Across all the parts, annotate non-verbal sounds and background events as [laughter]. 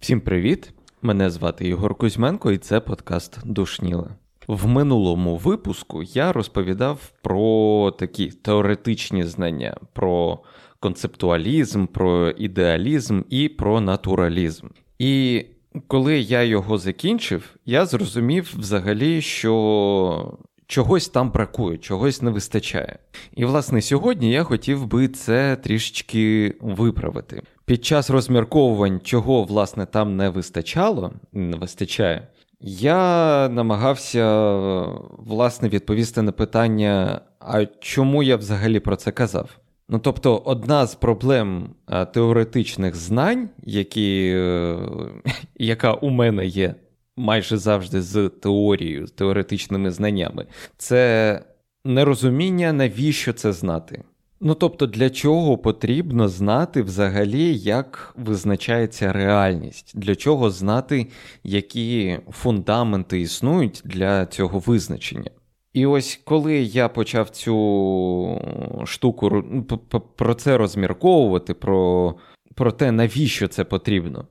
Всім привіт! Мене звати Ігор Кузьменко, і це подкаст Душніли. В минулому випуску я розповідав про такі теоретичні знання, про концептуалізм, про ідеалізм і про натуралізм. І коли я його закінчив, я зрозумів взагалі, що чогось там бракує, чогось не вистачає. І, власне, сьогодні я хотів би це трішечки виправити. Під час розмірковувань, чого власне там не вистачало, не вистачає, я намагався власне відповісти на питання: а чому я взагалі про це казав? Ну, тобто, одна з проблем теоретичних знань, які, е, [laughs] яка у мене є майже завжди з теорією, з теоретичними знаннями, це нерозуміння, навіщо це знати. Ну тобто, для чого потрібно знати взагалі, як визначається реальність, для чого знати, які фундаменти існують для цього визначення. І ось коли я почав цю штуку про це розмірковувати, про про те, навіщо це потрібно,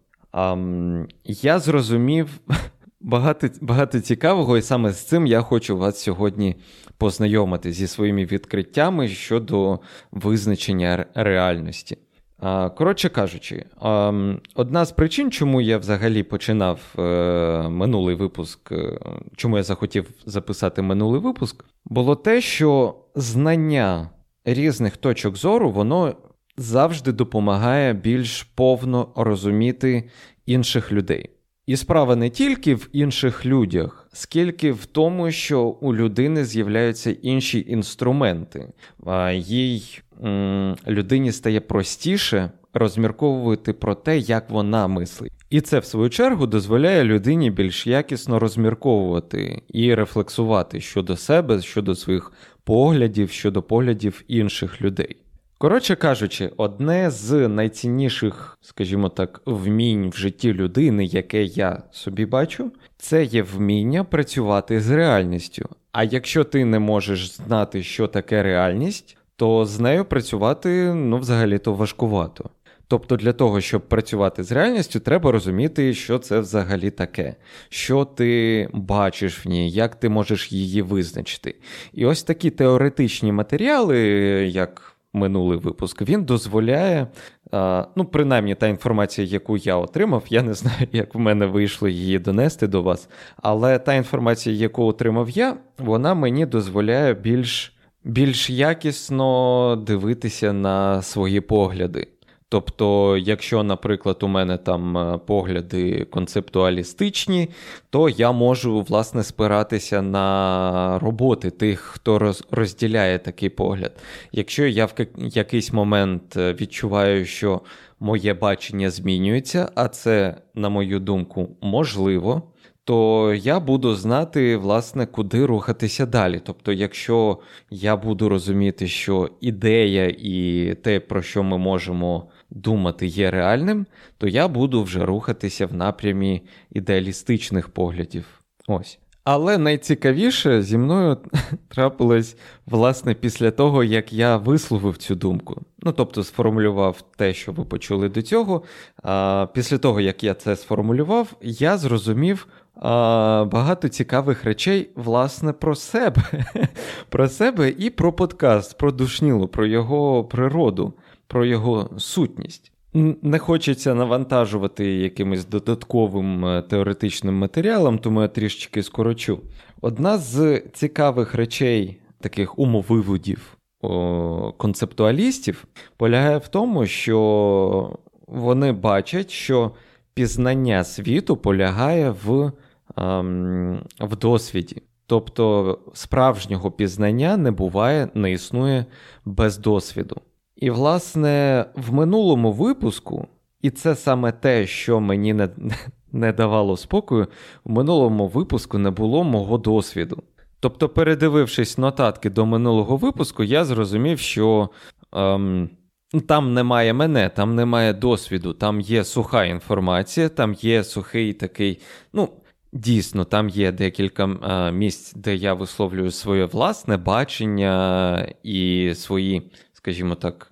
я зрозумів багато багато цікавого, і саме з цим я хочу вас сьогодні познайомити зі своїми відкриттями щодо визначення реальності. Коротше кажучи, одна з причин, чому я взагалі починав е, минулий випуск, е, чому я захотів записати минулий випуск, було те, що знання різних точок зору, воно завжди допомагає більш повно розуміти інших людей. І справа не тільки в інших людях, скільки в тому, що у людини з'являються інші інструменти, їй м, людині стає простіше розмірковувати про те, як вона мислить. І це, в свою чергу, дозволяє людині більш якісно розмірковувати і рефлексувати щодо себе, щодо своїх поглядів, щодо поглядів інших людей. Коротше кажучи, одне з найцінніших, скажімо так, вмінь в житті людини, яке я собі бачу, це є вміння працювати з реальністю. А якщо ти не можеш знати, що таке реальність, то з нею працювати ну, взагалі-то важкувато. Тобто для того, щоб працювати з реальністю, треба розуміти, що це взагалі таке, що ти бачиш в ній, як ти можеш її визначити. І ось такі теоретичні матеріали, як минулий випуск, він дозволяє, ну, принаймні та інформація, яку я отримав, я не знаю, [laughs] як в мене вийшло її донести до вас, але та інформація, яку отримав я, вона мені дозволяє більш, більш якісно дивитися на свої погляди. Тобто, якщо, наприклад, у мене там е, погляди концептуалістичні, то я можу власне спиратися на роботи тих, хто розділяє такий погляд. Якщо я в якийсь момент е, відчуваю, що моє бачення змінюється, а це, на мою думку, можливо. То я буду знати, власне, куди рухатися далі. Тобто, якщо я буду розуміти, що ідея і те, про що ми можемо думати є реальним, то я буду вже рухатися в напрямі ідеалістичних поглядів. Ось. Але найцікавіше зі мною [laughs] трапилось, власне, після того, як я висловив цю думку. Ну, тобто, сформулював те, що ви почули до цього. А, Після того, як я це сформулював, я зрозумів а, багато цікавих речей, власне, про себе. [laughs] Про себе і про подкаст, про душнілу, про його природу про його сутність. Не хочеться навантажувати якимось додатковим е, теоретичним матеріалом, тому я трішечки скорочу. Одна з цікавих речей, таких умовиводів концептуалістів, полягає в тому, що вони бачать, що пізнання світу полягає в, ем, в досвіді. Тобто справжнього пізнання не буває, не існує без досвіду. І, власне, в минулому випуску, і це саме те, що мені не, не давало спокою, в минулому випуску не було мого досвіду. Тобто, передивившись нотатки до минулого випуску, я зрозумів, що ем, там немає мене, там немає досвіду, там є суха інформація, там є сухий такий, ну, Дійсно, там є декілька місць, де я висловлюю своє власне бачення і свої, скажімо так,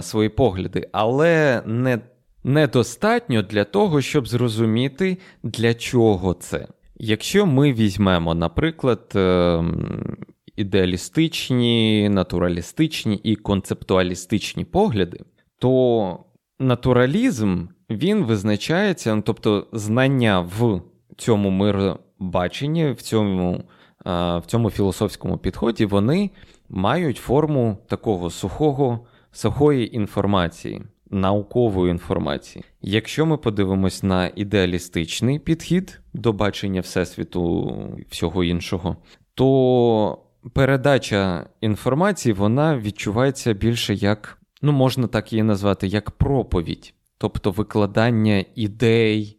свої погляди, але не недостатньо для того, щоб зрозуміти, для чого це. Якщо ми візьмемо, наприклад, ем, ідеалістичні, натуралістичні і концептуалістичні погляди, то натуралізм він визначається, ну, тобто знання в цьому миробаченні, в цьому в цьому філософському підході, вони мають форму такого сухого, сухої інформації, наукової інформації. Якщо ми подивимось на ідеалістичний підхід до бачення Всесвіту всього іншого, то передача інформації вона відчувається більше як, ну можна так її назвати, як проповідь, тобто викладання ідей,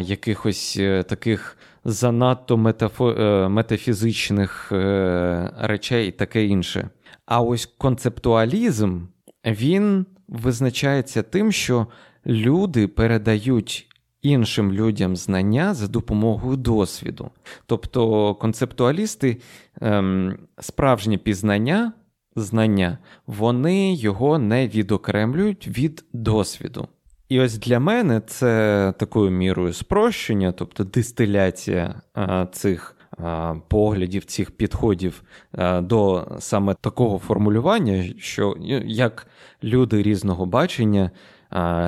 якихось е, таких занадто метафо... Е, метафізичних е, речей і таке інше. А ось концептуалізм він визначається тим, що люди передають іншим людям знання за допомогою досвіду. Тобто концептуалісти ем, справжнє пізнання, знання, вони його не відокремлюють від досвіду. І ось для мене це такою мірою спрощення, тобто дистиляція а, цих а, поглядів, цих підходів а, до саме такого формулювання, що як люди різного бачення,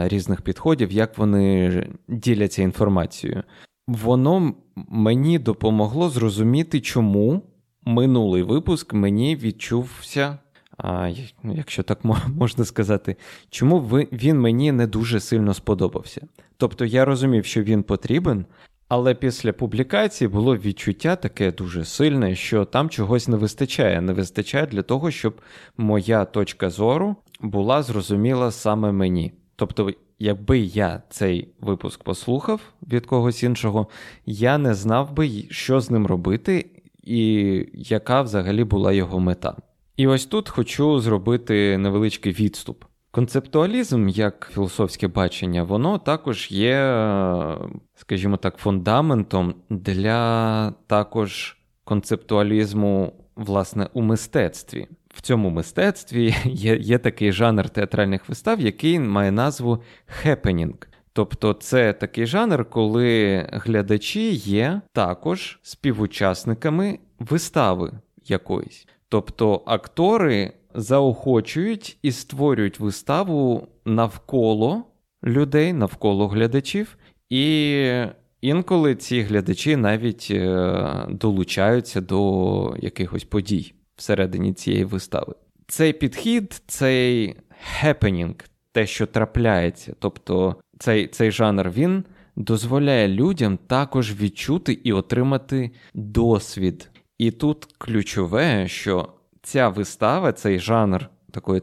різних підходів, як вони діляться інформацією. Воно мені допомогло зрозуміти, чому минулий випуск мені відчувся а, якщо так [laughs] можна сказати, чому він мені не дуже сильно сподобався. Тобто я розумів, що він потрібен, але після публікації було відчуття таке дуже сильне, що там чогось не вистачає. Не вистачає для того, щоб моя точка зору була зрозуміла саме мені. Тобто, якби я цей випуск послухав від когось іншого, я не знав би, що з ним робити, і яка взагалі була його мета. І ось тут хочу зробити невеличкий відступ. Концептуалізм, як філософське бачення, воно також є, скажімо так, фундаментом для також концептуалізму, власне, у мистецтві. В цьому мистецтві є є такий жанр театральних вистав, який має назву хепенінг. Тобто це такий жанр, коли глядачі є також співучасниками вистави якоїсь. Тобто актори заохочують і створюють виставу навколо людей, навколо глядачів, і інколи ці глядачі навіть е, долучаються до якихось подій всередині цієї вистави. Цей підхід, цей happening, те, що трапляється, тобто цей, цей жанр, він дозволяє людям також відчути і отримати досвід. І тут ключове, що ця вистава, цей жанр такої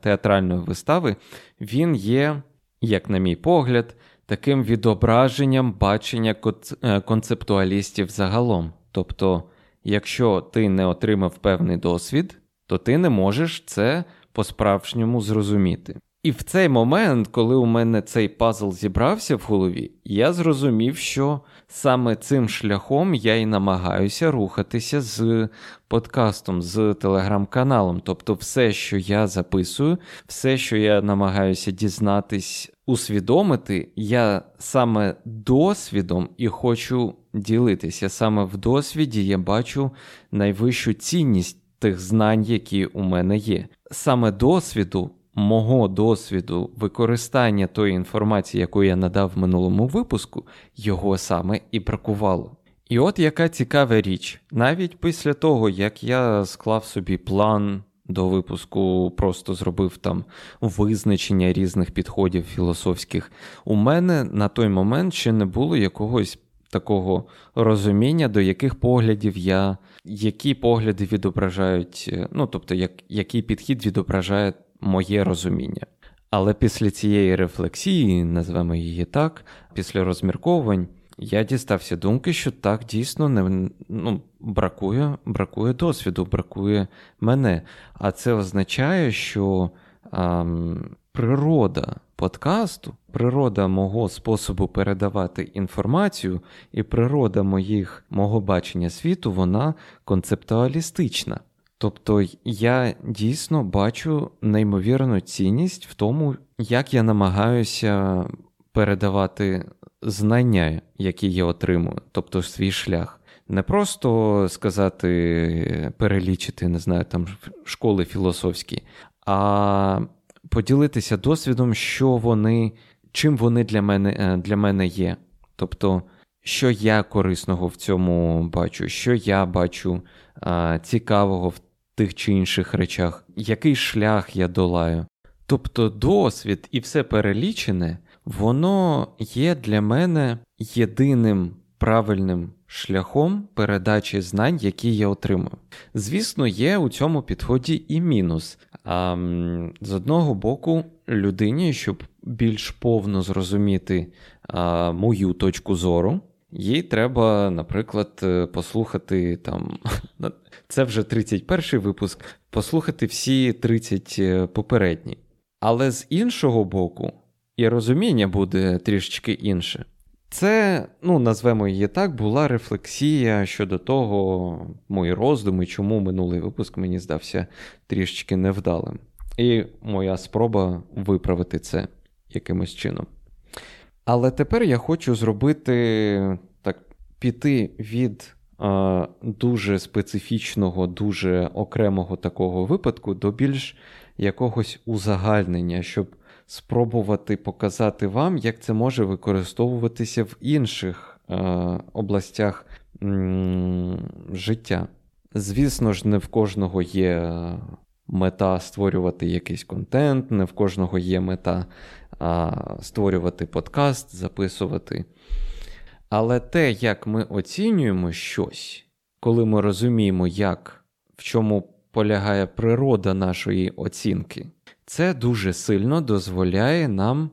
театральної вистави, він є, як на мій погляд, таким відображенням бачення е, концептуалістів загалом. Тобто, якщо ти не отримав певний досвід, то ти не можеш це по-справжньому зрозуміти. І в цей момент, коли у мене цей пазл зібрався в голові, я зрозумів, що саме цим шляхом я і намагаюся рухатися з подкастом, з телеграм-каналом. Тобто, все, що я записую, все, що я намагаюся дізнатись, усвідомити, я саме досвідом і хочу ділитися. Саме в досвіді я бачу найвищу цінність тих знань, які у мене є. Саме досвіду мого досвіду використання тої інформації, яку я надав в минулому випуску, його саме і бракувало. І от яка цікава річ, навіть після того, як я склав собі план до випуску, просто зробив там визначення різних підходів філософських, у мене на той момент ще не було якогось такого розуміння, до яких поглядів я, які погляди відображають, ну тобто, як, який підхід відображає моє розуміння. Але після цієї рефлексії, назвемо її так, після розмірковувань, я дістався думки, що так дійсно не ну, бракує бракує досвіду, бракує мене. А це означає, що ам, природа подкасту, природа мого способу передавати інформацію і природа моїх, мого бачення світу, вона концептуалістична. Тобто я дійсно бачу неймовірну цінність в тому, як я намагаюся передавати знання, які я отримую, тобто свій шлях. Не просто сказати, перелічити, не знаю, там школи філософські, а поділитися досвідом, що вони, чим вони для мене, е, для мене є. Тобто, що я корисного в цьому бачу, що я бачу а, цікавого в тих чи інших речах, який шлях я долаю. Тобто досвід і все перелічене, воно є для мене єдиним правильним шляхом передачі знань, які я отримав. Звісно, є у цьому підході і мінус. А, З одного боку, людині, щоб більш повно зрозуміти а, мою точку зору, їй треба, наприклад, е, послухати там. [laughs] Це вже 31 випуск, послухати всі 30 е, попередні. Але з іншого боку, і розуміння буде трішечки інше. Це, ну, назвемо її так, була рефлексія щодо того, мої роздуми, чому минулий випуск мені здався трішечки невдалим. І моя спроба виправити це якимось чином. Але тепер я хочу зробити так, піти від а, дуже специфічного, дуже окремого такого випадку до більш якогось узагальнення, щоб спробувати показати вам, як це може використовуватися в інших е, областях м, життя. Звісно ж, не в кожного є мета створювати якийсь контент, не в кожного є мета створювати подкаст, записувати. Але те, як ми оцінюємо щось, коли ми розуміємо, як, в чому полягає природа нашої оцінки, це дуже сильно дозволяє нам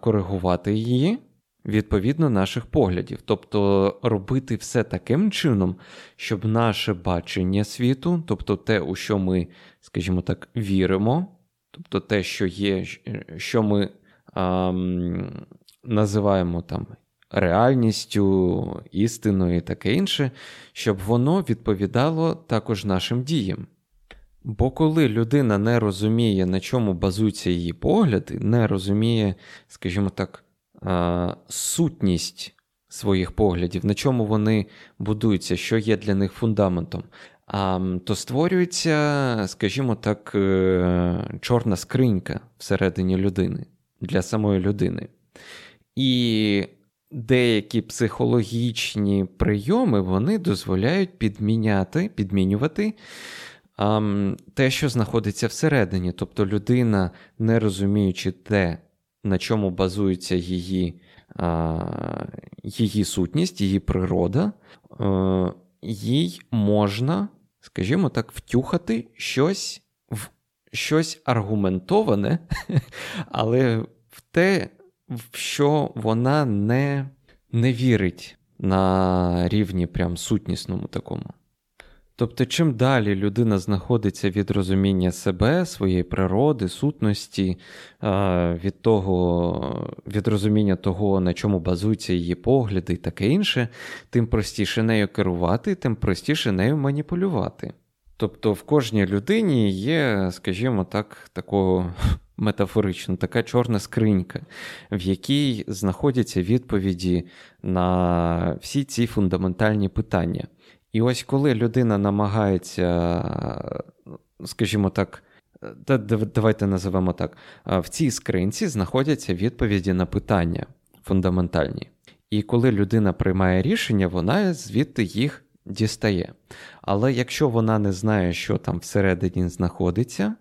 коригувати її відповідно наших поглядів. Тобто робити все таким чином, щоб наше бачення світу, тобто те, у що ми, скажімо так, віримо, тобто те, що є, що ми а, називаємо там. Реальністю, істиною і таке інше, щоб воно відповідало також нашим діям. Бо коли людина не розуміє, на чому базуються її погляди, не розуміє, скажімо так, сутність своїх поглядів, на чому вони будуються, що є для них фундаментом, то створюється, скажімо так, е, чорна скринька всередині людини для самої людини. І деякі психологічні прийоми вони дозволяють підміняти, підмінювати те, що знаходиться всередині. Тобто людина, не розуміючи те, на чому базується її її сутність, її природа, е, їй можна, скажімо так, втюхати щось в щось аргументоване, [laughs] але в те, в що вона не, не вірить на рівні прям сутнісному такому. Тобто, чим далі людина знаходиться від розуміння себе, своєї природи, сутності, від того, від розуміння того, на чому базуються її погляди і таке інше, тим простіше нею керувати, тим простіше нею маніпулювати. Тобто в кожній людині є, скажімо так, такого [laughs] метафорично, така чорна скринька, в якій знаходяться відповіді на всі ці фундаментальні питання. І ось коли людина намагається, скажімо так, давайте називемо так, в цій скринці знаходяться відповіді на питання фундаментальні. І коли людина приймає рішення, вона звідти їх дістає. Але якщо вона не знає, що там всередині знаходиться,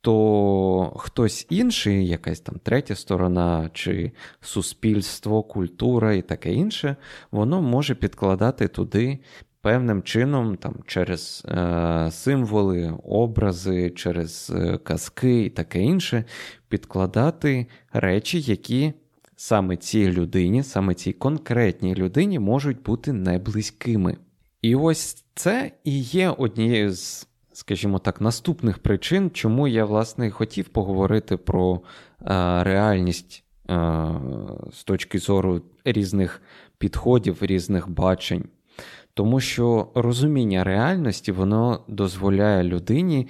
то хтось інший, якась там третя сторона, чи суспільство, культура і таке інше, воно може підкладати туди певним чином, там, через е, символи, образи, через е, казки і таке інше, підкладати речі, які саме цій людині, саме цій конкретній людині можуть бути неблизькими. І ось це і є однією з, скажімо так, наступних причин, чому я, власне, хотів поговорити про е, реальність е, з точки зору різних підходів, різних бачень. Тому що розуміння реальності воно дозволяє людині,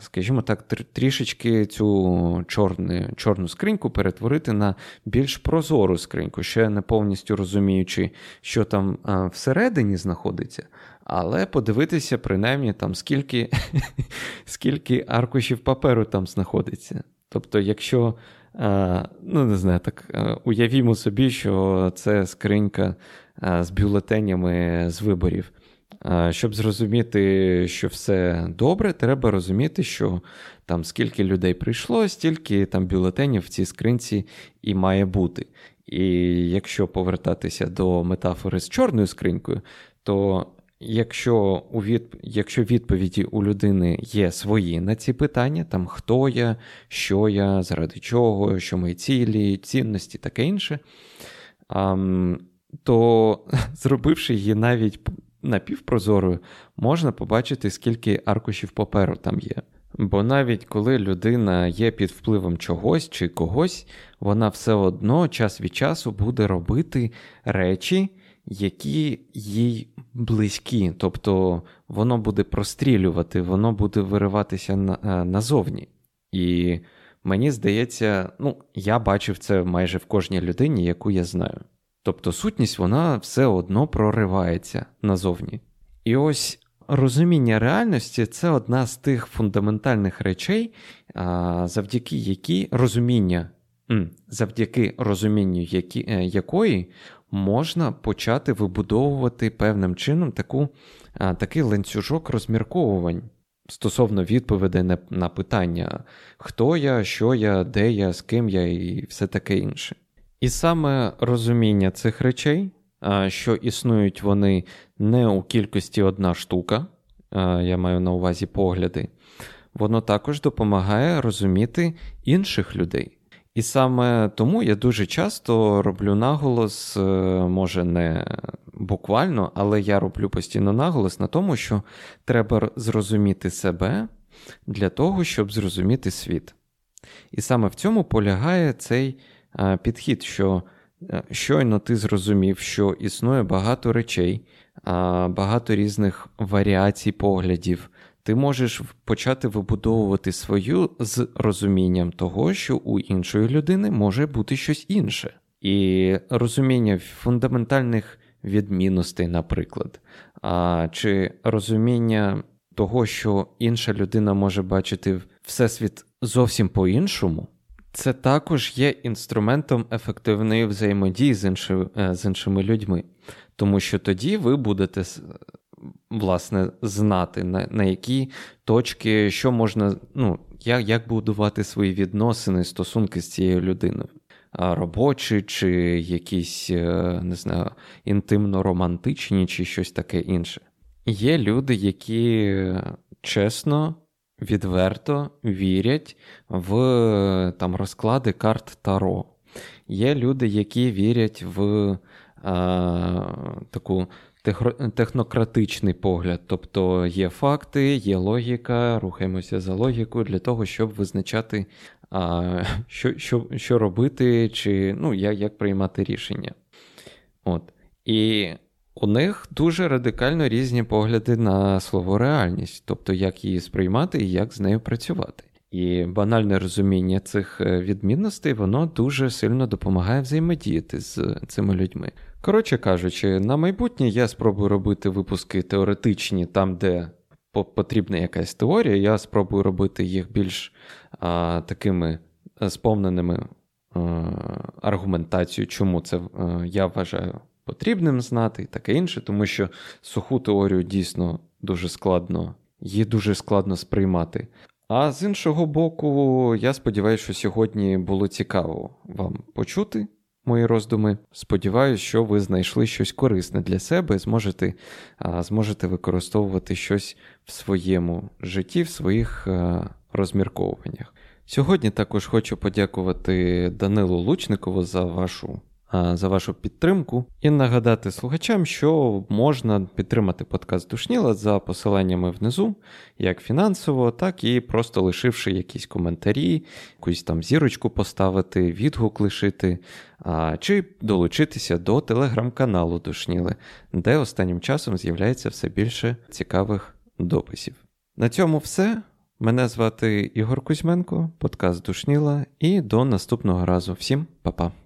скажімо так, трішечки цю чорну, чорну скриньку перетворити на більш прозору скриньку, ще не повністю розуміючи, що там всередині знаходиться, але подивитися, принаймні, там скільки, [laughs] скільки аркушів паперу там знаходиться. Тобто, якщо ну не знаю, так уявімо собі, що це скринька з бюлетенями з виборів. Щоб зрозуміти, що все добре, треба розуміти, що там скільки людей прийшло, стільки там бюлетенів в цій скринці і має бути. І якщо повертатися до метафори з чорною скринькою, то якщо у від... якщо відповіді у людини є свої на ці питання, там хто я, що я, заради чого, що мої цілі, цінності, таке інше, то [laughs] зробивши її навіть напівпрозорою, можна побачити, скільки аркушів паперу там є. Бо навіть коли людина є під впливом чогось чи когось, вона все одно час від часу буде робити речі, які їй близькі, тобто воно буде прострілювати, воно буде вириватися е, назовні. І мені здається, ну, я бачив це майже в кожній людині, яку я знаю. Тобто сутність вона все одно проривається назовні. І ось розуміння реальності це одна з тих фундаментальних речей, завдяки якій розуміння, завдяки розумінню які, е, якої можна почати вибудовувати певним чином таку, такий ланцюжок розмірковувань стосовно відповідей на, на питання, хто я, що я, де я, з ким я і все таке інше. І саме розуміння цих речей, що існують вони не у кількості одна штука, я маю на увазі погляди, воно також допомагає розуміти інших людей. І саме тому я дуже часто роблю наголос, е, може не буквально, але я роблю постійно наголос на тому, що треба зрозуміти себе для того, щоб зрозуміти світ. І саме в цьому полягає цей підхід, що е, щойно ти зрозумів, що існує багато речей, багато різних варіацій поглядів ти можеш почати вибудовувати свою з розумінням того, що у іншої людини може бути щось інше. І розуміння фундаментальних відмінностей, наприклад, а, чи розуміння того, що інша людина може бачити всесвіт зовсім по-іншому, це також є інструментом ефективної взаємодії з, інші, е, з іншими людьми. Тому що тоді ви будете власне, знати, на на які точки, що можна, ну, як як будувати свої відносини, стосунки з цією людиною. Робочі, чи якісь, е, не знаю, інтимно-романтичні, чи щось таке інше. Є люди, які чесно, відверто вірять в там, розклади карт Таро. Є люди, які вірять в а, таку технократичний погляд, тобто є факти, є логіка, рухаємося за логікою для того, щоб визначати, а, що що, що робити, чи ну, як як приймати рішення. От. І у них дуже радикально різні погляди на слово реальність, тобто як її сприймати і як з нею працювати. І банальне розуміння цих е, відмінностей воно дуже сильно допомагає взаємодіяти з цими людьми. Коротше кажучи, на майбутнє я спробую робити випуски теоретичні там, де потрібна якась теорія. Я спробую робити їх більш а, такими е, сповненими а, аргументацією, чому це а, е, я вважаю потрібним знати і таке інше, тому що суху теорію дійсно дуже складно, її дуже складно сприймати. А з іншого боку, я сподіваюся, що сьогодні було цікаво вам почути мої роздуми. Сподіваюсь, що ви знайшли щось корисне для себе, зможете зможете використовувати щось в своєму житті, в своїх розмірковуваннях. Сьогодні також хочу подякувати Данилу Лучникову за вашу за вашу підтримку і нагадати слухачам, що можна підтримати подкаст Душніла за посиланнями внизу, як фінансово, так і просто лишивши якісь коментарі, якусь там зірочку поставити, відгук лишити, чи долучитися до телеграм-каналу Душніли, де останнім часом з'являється все більше цікавих дописів. На цьому все. Мене звати Ігор Кузьменко, подкаст Душніла, і до наступного разу. Всім па-па.